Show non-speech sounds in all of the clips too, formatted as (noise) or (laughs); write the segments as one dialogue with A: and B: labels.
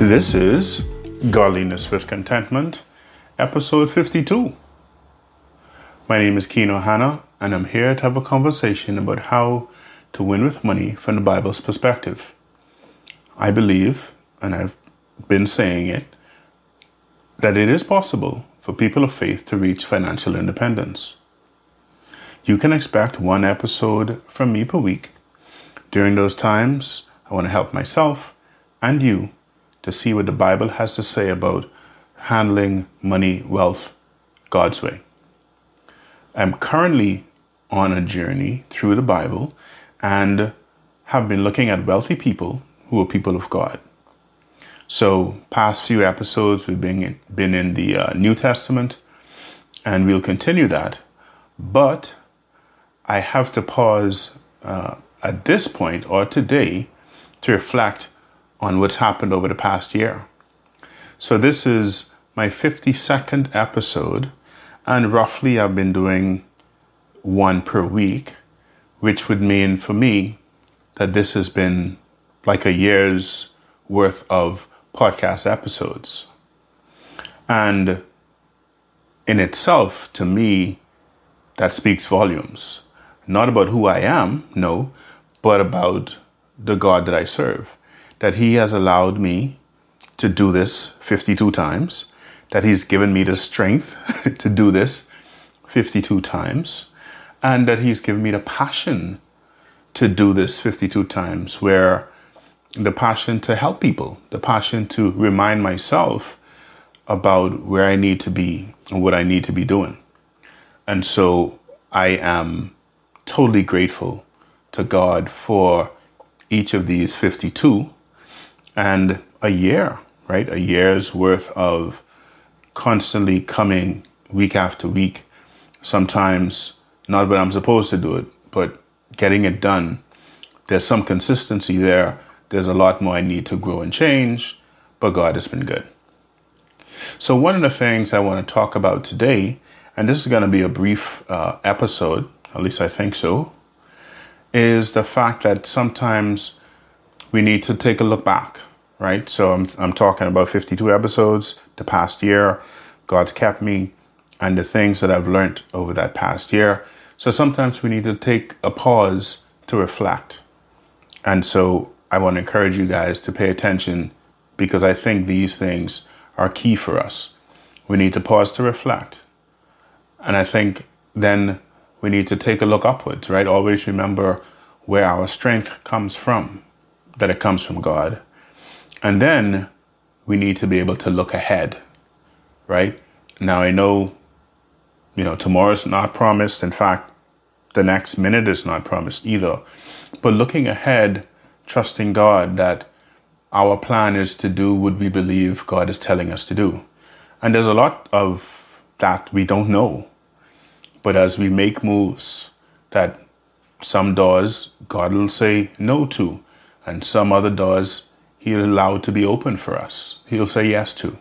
A: This is Godliness with Contentment, episode 52. My name is Keno Hanna, and I'm here to have a conversation about how to win with money from the Bible's perspective. I believe, and I've been saying it, that it is possible for people of faith to reach financial independence. You can expect one episode from me per week. During those times, I want to help myself and you to see what the Bible has to say about handling money, wealth, God's way. I'm currently on a journey through the Bible and have been looking at wealthy people who are people of God. So, past few episodes, we've been in, been in the uh, New Testament, and we'll continue that. But I have to pause uh, at this point or today to reflect on what's happened over the past year. So, this is my 52nd episode, and roughly I've been doing one per week, which would mean for me that this has been like a year's worth of podcast episodes. And in itself, to me, that speaks volumes. Not about who I am, no, but about the God that I serve that He has allowed me to do this 52 times, that He's given me the strength (laughs) to do this 52 times, and that He's given me the passion to do this 52 times, where the passion to help people, the passion to remind myself about where I need to be and what I need to be doing. And so I am totally grateful to God for each of these 52 and a year, right? A year's worth of constantly coming week after week, sometimes not when I'm supposed to do it, but getting it done. There's some consistency there. There's a lot more I need to grow and change, but God has been good. So, one of the things I want to talk about today, and this is going to be a brief uh, episode, at least I think so, is the fact that sometimes we need to take a look back, right? So I'm, I'm talking about 52 episodes, the past year, God's kept me, and the things that I've learned over that past year. So sometimes we need to take a pause to reflect. And so I want to encourage you guys to pay attention because I think these things are key for us. We need to pause to reflect. And I think then we need to take a look upwards, right? Always remember where our strength comes from that it comes from God. And then we need to be able to look ahead, right? Now, I know, you know, tomorrow's not promised. In fact, the next minute is not promised either. But looking ahead, trusting God that our plan is to do what we believe God is telling us to do. And there's a lot of that we don't know. But as we make moves, that some doors God will say no to, and some other doors He'll allow to be open for us. He'll say yes to.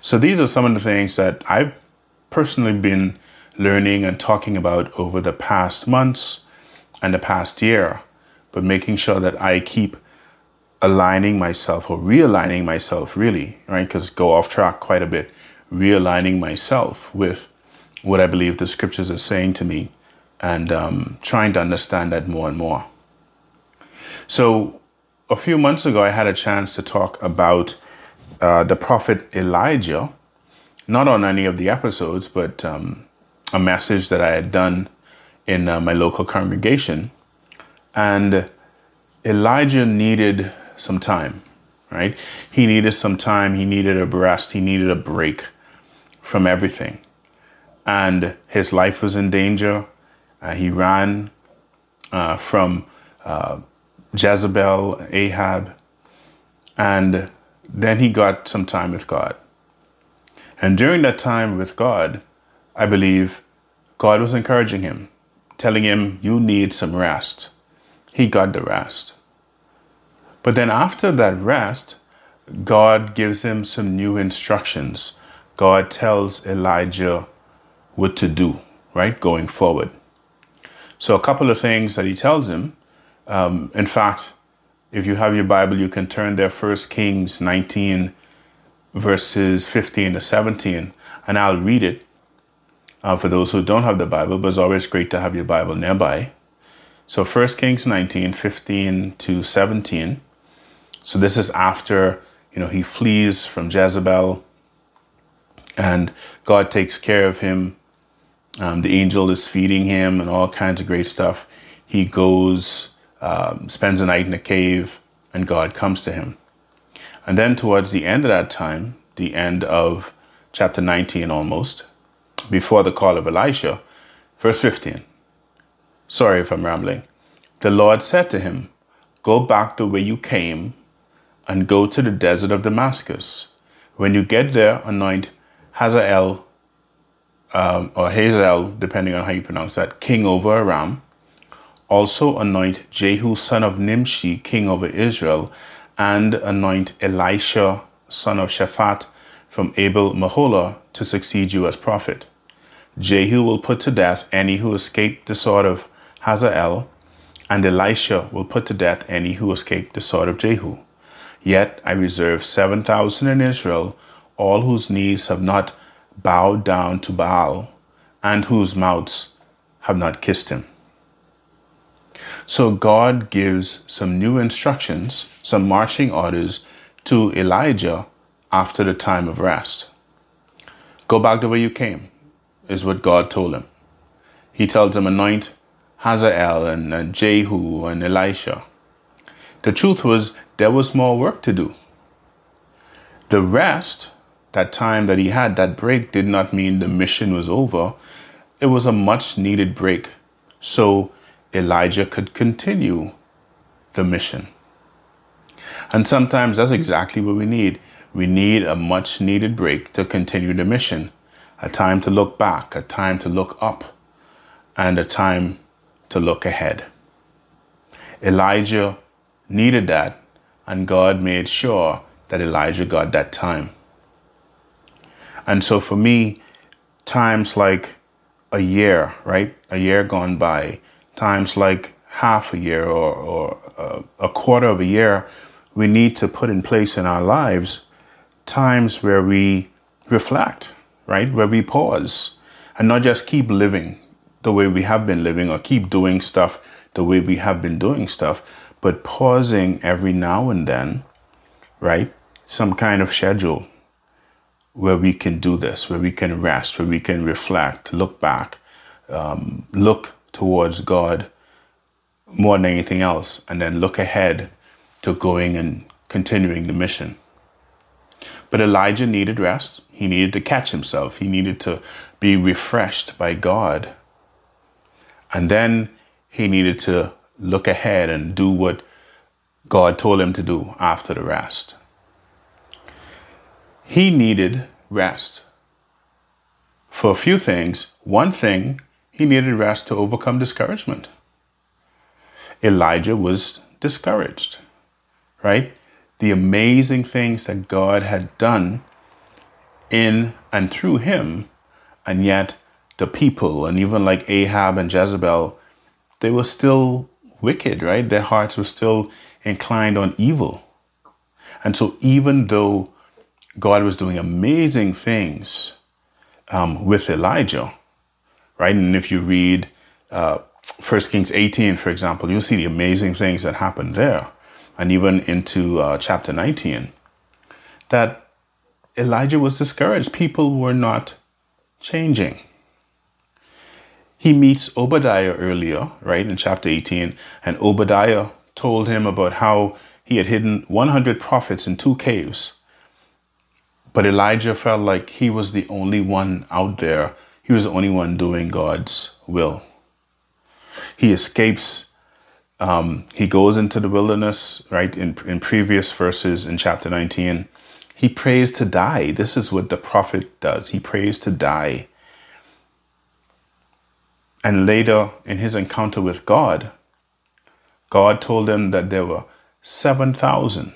A: So these are some of the things that I've personally been learning and talking about over the past months and the past year, but making sure that I keep aligning myself or realigning myself really, right? Because go off track quite a bit, realigning myself with what I believe the scriptures are saying to me and um, trying to understand that more and more. So, a few months ago, I had a chance to talk about uh, the prophet Elijah, not on any of the episodes, but um, a message that I had done in uh, my local congregation. And Elijah needed some time, right? He needed some time. He needed a rest. He needed a break from everything. And his life was in danger. Uh, he ran uh, from uh, Jezebel, Ahab, and then he got some time with God. And during that time with God, I believe God was encouraging him, telling him, You need some rest. He got the rest. But then after that rest, God gives him some new instructions. God tells Elijah what to do, right, going forward. So, a couple of things that he tells him um, in fact, if you have your Bible, you can turn there, 1 Kings 19, verses 15 to 17, and I'll read it uh, for those who don't have the Bible, but it's always great to have your Bible nearby. So 1 Kings 19, 15 to 17. So this is after, you know, he flees from Jezebel and God takes care of him. Um, the angel is feeding him and all kinds of great stuff. He goes, um, spends a night in a cave, and God comes to him. And then towards the end of that time, the end of chapter 19 almost, before the call of Elisha, verse 15. Sorry if I'm rambling. The Lord said to him, Go back the way you came and go to the desert of Damascus. When you get there, anoint Hazael um, or Hazael, depending on how you pronounce that, king over Aram. Also anoint Jehu, son of Nimshi, king over Israel, and anoint Elisha, son of Shaphat, from Abel Meholah, to succeed you as prophet. Jehu will put to death any who escaped the sword of Hazael, and Elisha will put to death any who escaped the sword of Jehu. Yet I reserve seven thousand in Israel, all whose knees have not bowed down to Baal, and whose mouths have not kissed him. So God gives some new instructions, some marching orders to Elijah after the time of rest. Go back the way you came is what God told him. He tells him, anoint Hazael and, Jehu and Elisha. The truth was, there was more work to do. The rest, that time that he had, that break, did not mean the mission was over. It was a much needed break so Elijah could continue the mission. And sometimes that's exactly what we need. We need a much needed break to continue the mission a time to look back, a time to look up, and a time to look ahead. Elijah needed that, and God made sure that Elijah got that time. And so for me, times like a year, right? A year gone by, times like half a year or, or uh, a quarter of a year, we need to put in place in our lives times where we reflect right? Where we pause and not just keep living the way we have been living or keep doing stuff the way we have been doing stuff, but pausing every now and then, right? Some kind of schedule where we can do this, where we can rest, where we can reflect, look back, um, look towards God more than anything else, and then look ahead to going and continuing the mission. But Elijah needed rest. He needed to catch himself. He needed to be refreshed by God. And then he needed to look ahead and do what God told him to do after the rest. He needed rest for a few things. One thing, he needed rest to overcome discouragement. Elijah was discouraged, right? the amazing things that God had done in and through him, and yet the people, and even like Ahab and Jezebel, they were still wicked, right? Their hearts were still inclined on evil. And so, even though God was doing amazing things um, with Elijah, right? And if you read uh, 1 Kings 18, for example, you'll see the amazing things that happened there and even into uh, chapter 19, that Elijah was discouraged. People were not changing. He meets Obadiah earlier, right, in chapter 18, and Obadiah told him about how he had hidden 100 prophets in two caves. But Elijah felt like he was the only one out there. He was the only one doing God's will. He escapes um, he goes into the wilderness, right? In, in previous verses in chapter 19, he prays to die. This is what the prophet does. He prays to die. And later, in his encounter with God, God told him that there were 7,000,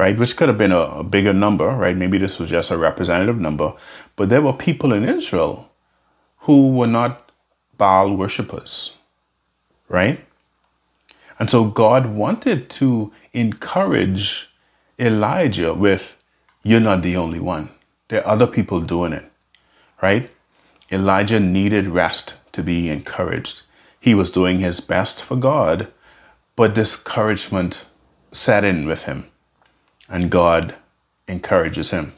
A: right? Which could have been a, a bigger number, right? Maybe this was just a representative number. But there were people in Israel who were not Baal worshippers, right? And so God wanted to encourage Elijah with, You're not the only one. There are other people doing it, right? Elijah needed rest to be encouraged. He was doing his best for God, but discouragement set in with him, and God encourages him.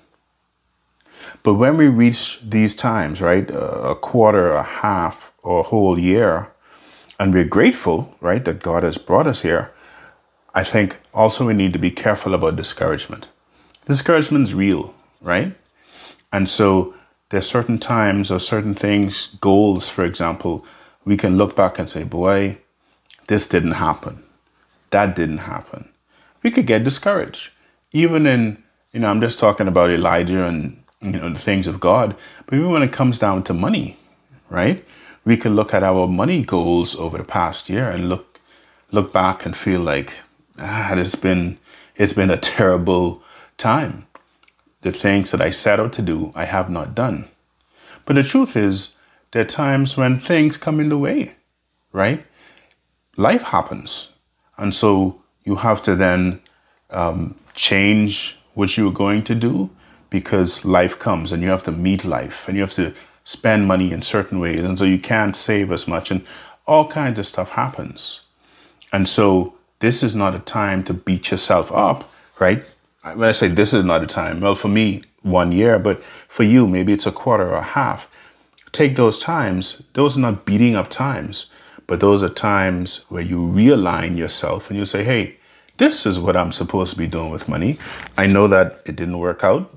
A: But when we reach these times, right, a quarter, a half, or a whole year, and we're grateful, right, that God has brought us here, I think also we need to be careful about discouragement. Discouragement is real, right? And so there's certain times or certain things, goals, for example, we can look back and say, boy, this didn't happen. That didn't happen. We could get discouraged. Even in, you know, I'm just talking about Elijah and, you know, the things of God, but even when it comes down to money, right? We can look at our money goals over the past year and look look back and feel like, ah, it's been it's been a terrible time. The things that I set out to do, I have not done. But the truth is, there are times when things come in the way, right? Life happens. And so you have to then um, change what you're going to do because life comes and you have to meet life and you have to spend money in certain ways. And so you can't save as much and all kinds of stuff happens. And so this is not a time to beat yourself up, right? When I say this is not a time, well, for me, one year, but for you, maybe it's a quarter or a half take those times, those are not beating up times, but those are times where you realign yourself and you say, hey, this is what I'm supposed to be doing with money. I know that it didn't work out,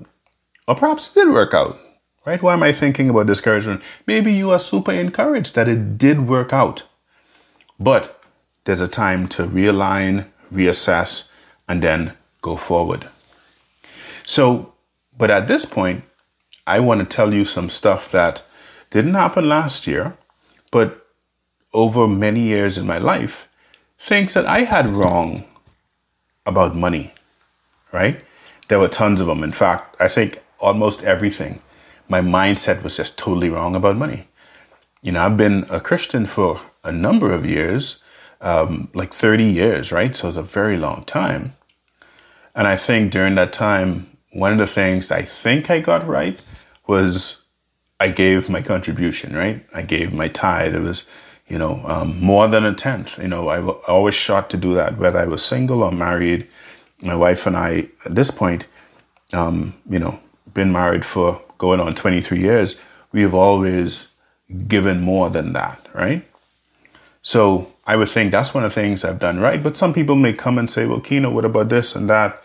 A: or perhaps it did work out, right? Why am I thinking about discouragement? Maybe you are super encouraged that it did work out, but there's a time to realign, reassess, and then go forward. So, but at this point, I want to tell you some stuff that didn't happen last year, but over many years in my life, things that I had wrong about money, right? There were tons of them. In fact, I think almost everything. My mindset was just totally wrong about money. You know, I've been a Christian for a number of years, um, like 30 years, right? So it's a very long time. And I think during that time, one of the things I think I got right was I gave my contribution, right? I gave my tithe. It was, you know, um, more than a tenth. You know, I always shot to do that, whether I was single or married. My wife and I, at this point, um, you know, been married for going on 23 years. We have always given more than that, right? So I would think that's one of the things I've done right. But some people may come and say, well, Kino, what about this and that?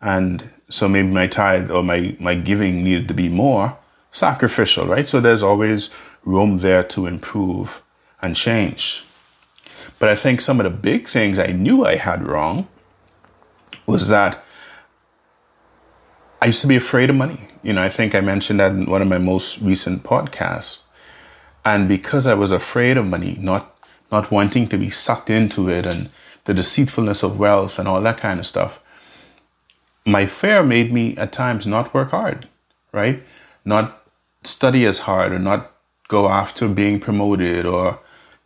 A: And so maybe my tithe or my, my giving needed to be more sacrificial, right? So there's always room there to improve and change. But I think some of the big things I knew I had wrong was that I used to be afraid of money. You know, I think I mentioned that in one of my most recent podcasts. And because I was afraid of money, not not wanting to be sucked into it and the deceitfulness of wealth and all that kind of stuff, my fear made me at times not work hard, right? Not study as hard or not go after being promoted or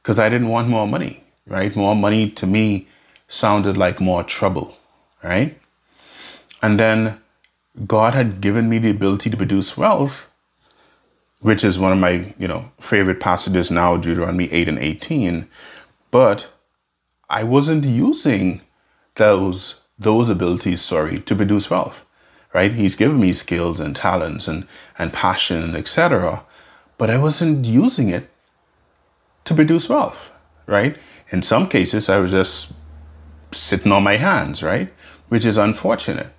A: because I didn't want more money, right? More money to me sounded like more trouble, right? And then God had given me the ability to produce wealth, which is one of my, you know, favorite passages now, Deuteronomy 8 and 18. But I wasn't using those those abilities, sorry, to produce wealth right? He's given me skills and talents and, and passion, etc. But I wasn't using it to produce wealth, right? In some cases, I was just sitting on my hands, right? Which is unfortunate.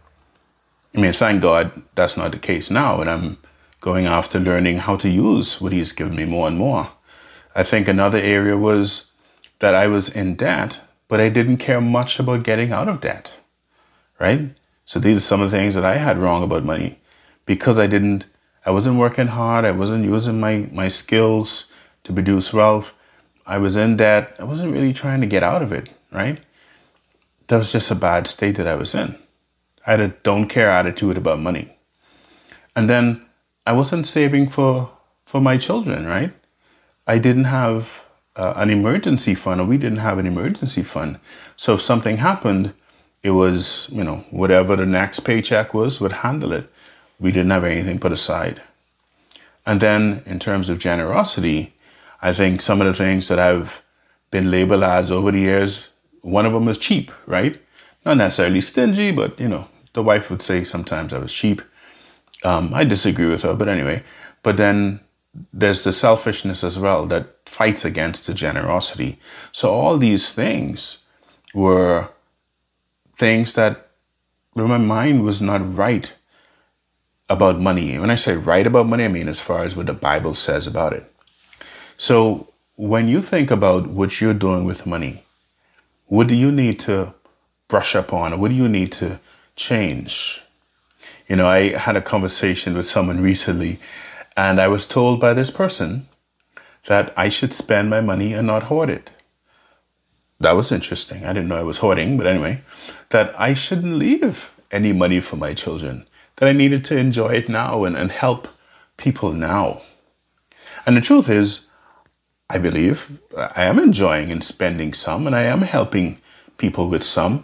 A: I mean, thank God that's not the case now, and I'm going after learning how to use what He's given me more and more. I think another area was that I was in debt, but I didn't care much about getting out of debt, right? So these are some of the things that I had wrong about money because I didn't, I wasn't working hard. I wasn't using my, my skills to produce wealth. I was in debt. I wasn't really trying to get out of it, right? That was just a bad state that I was in. I had a don't care attitude about money. And then I wasn't saving for, for my children, right? I didn't have uh, an emergency fund, or we didn't have an emergency fund. So if something happened, it was, you know, whatever the next paycheck was would handle it. We didn't have anything put aside. And then in terms of generosity, I think some of the things that I've been labeled as over the years, one of them is cheap, right? Not necessarily stingy, but you know, the wife would say sometimes I was cheap. Um, I disagree with her, but anyway. But then there's the selfishness as well that fights against the generosity. So all these things were things that my mind was not right about money. When I say right about money, I mean as far as what the Bible says about it. So when you think about what you're doing with money, what do you need to brush up on? What do you need to change? You know, I had a conversation with someone recently, and I was told by this person that I should spend my money and not hoard it. That was interesting. I didn't know I was hoarding, but anyway, that I shouldn't leave any money for my children, that I needed to enjoy it now and, and help people now. And the truth is, I believe I am enjoying and spending some, and I am helping people with some,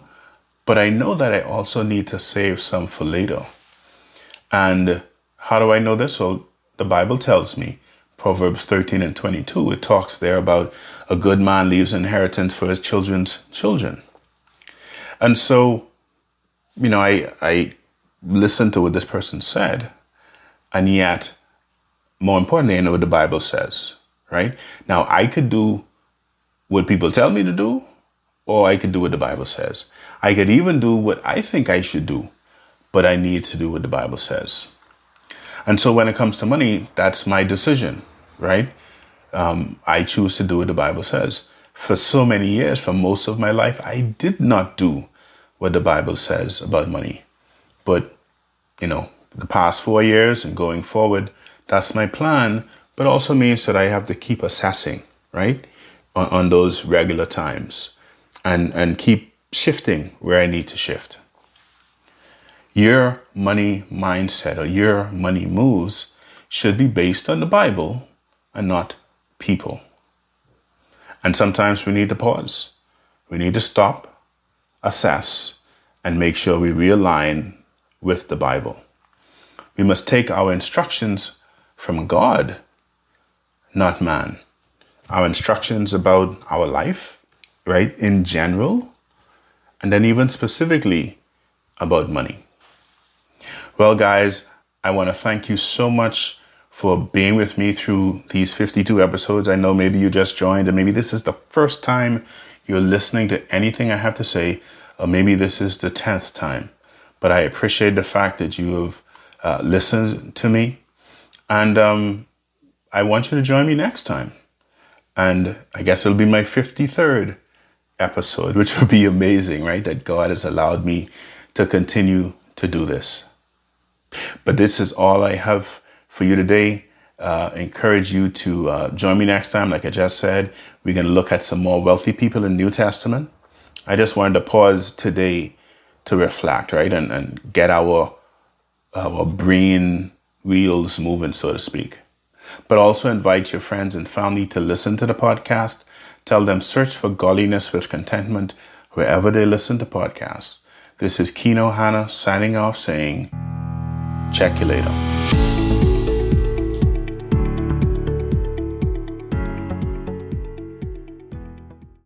A: but I know that I also need to save some for later. And how do I know this? Well, the Bible tells me, Proverbs 13 and 22, it talks there about a good man leaves inheritance for his children's children. And so, you know, I, I listened to what this person said, and yet, more importantly, I know what the Bible says right? Now, I could do what people tell me to do, or I could do what the Bible says. I could even do what I think I should do, but I need to do what the Bible says. And so when it comes to money, that's my decision, right? Um, I choose to do what the Bible says. For so many years, for most of my life, I did not do what the Bible says about money. But, you know, the past four years and going forward, that's my plan but also means that I have to keep assessing, right, on, on those regular times and, and keep shifting where I need to shift. Your money mindset or your money moves should be based on the Bible and not people. And sometimes we need to pause. We need to stop, assess, and make sure we realign with the Bible. We must take our instructions from God not man. Our instructions about our life, right, in general, and then even specifically about money. Well, guys, I want to thank you so much for being with me through these 52 episodes. I know maybe you just joined, and maybe this is the first time you're listening to anything I have to say, or maybe this is the 10th time. But I appreciate the fact that you have uh, listened to me. And um, I want you to join me next time. And I guess it'll be my 53rd episode, (laughs) which will be amazing, right? That God has allowed me to continue to do this. But this is all I have for you today. Uh, encourage you to uh, join me next time. Like I just said, we're going to look at some more wealthy people in New Testament. I just wanted to pause today to reflect, right, and, and get our our brain wheels moving, so to speak but also invite your friends and family to listen to the podcast. Tell them search for godliness with contentment wherever they listen to podcasts. This is Keno Hanna signing off saying, check you later.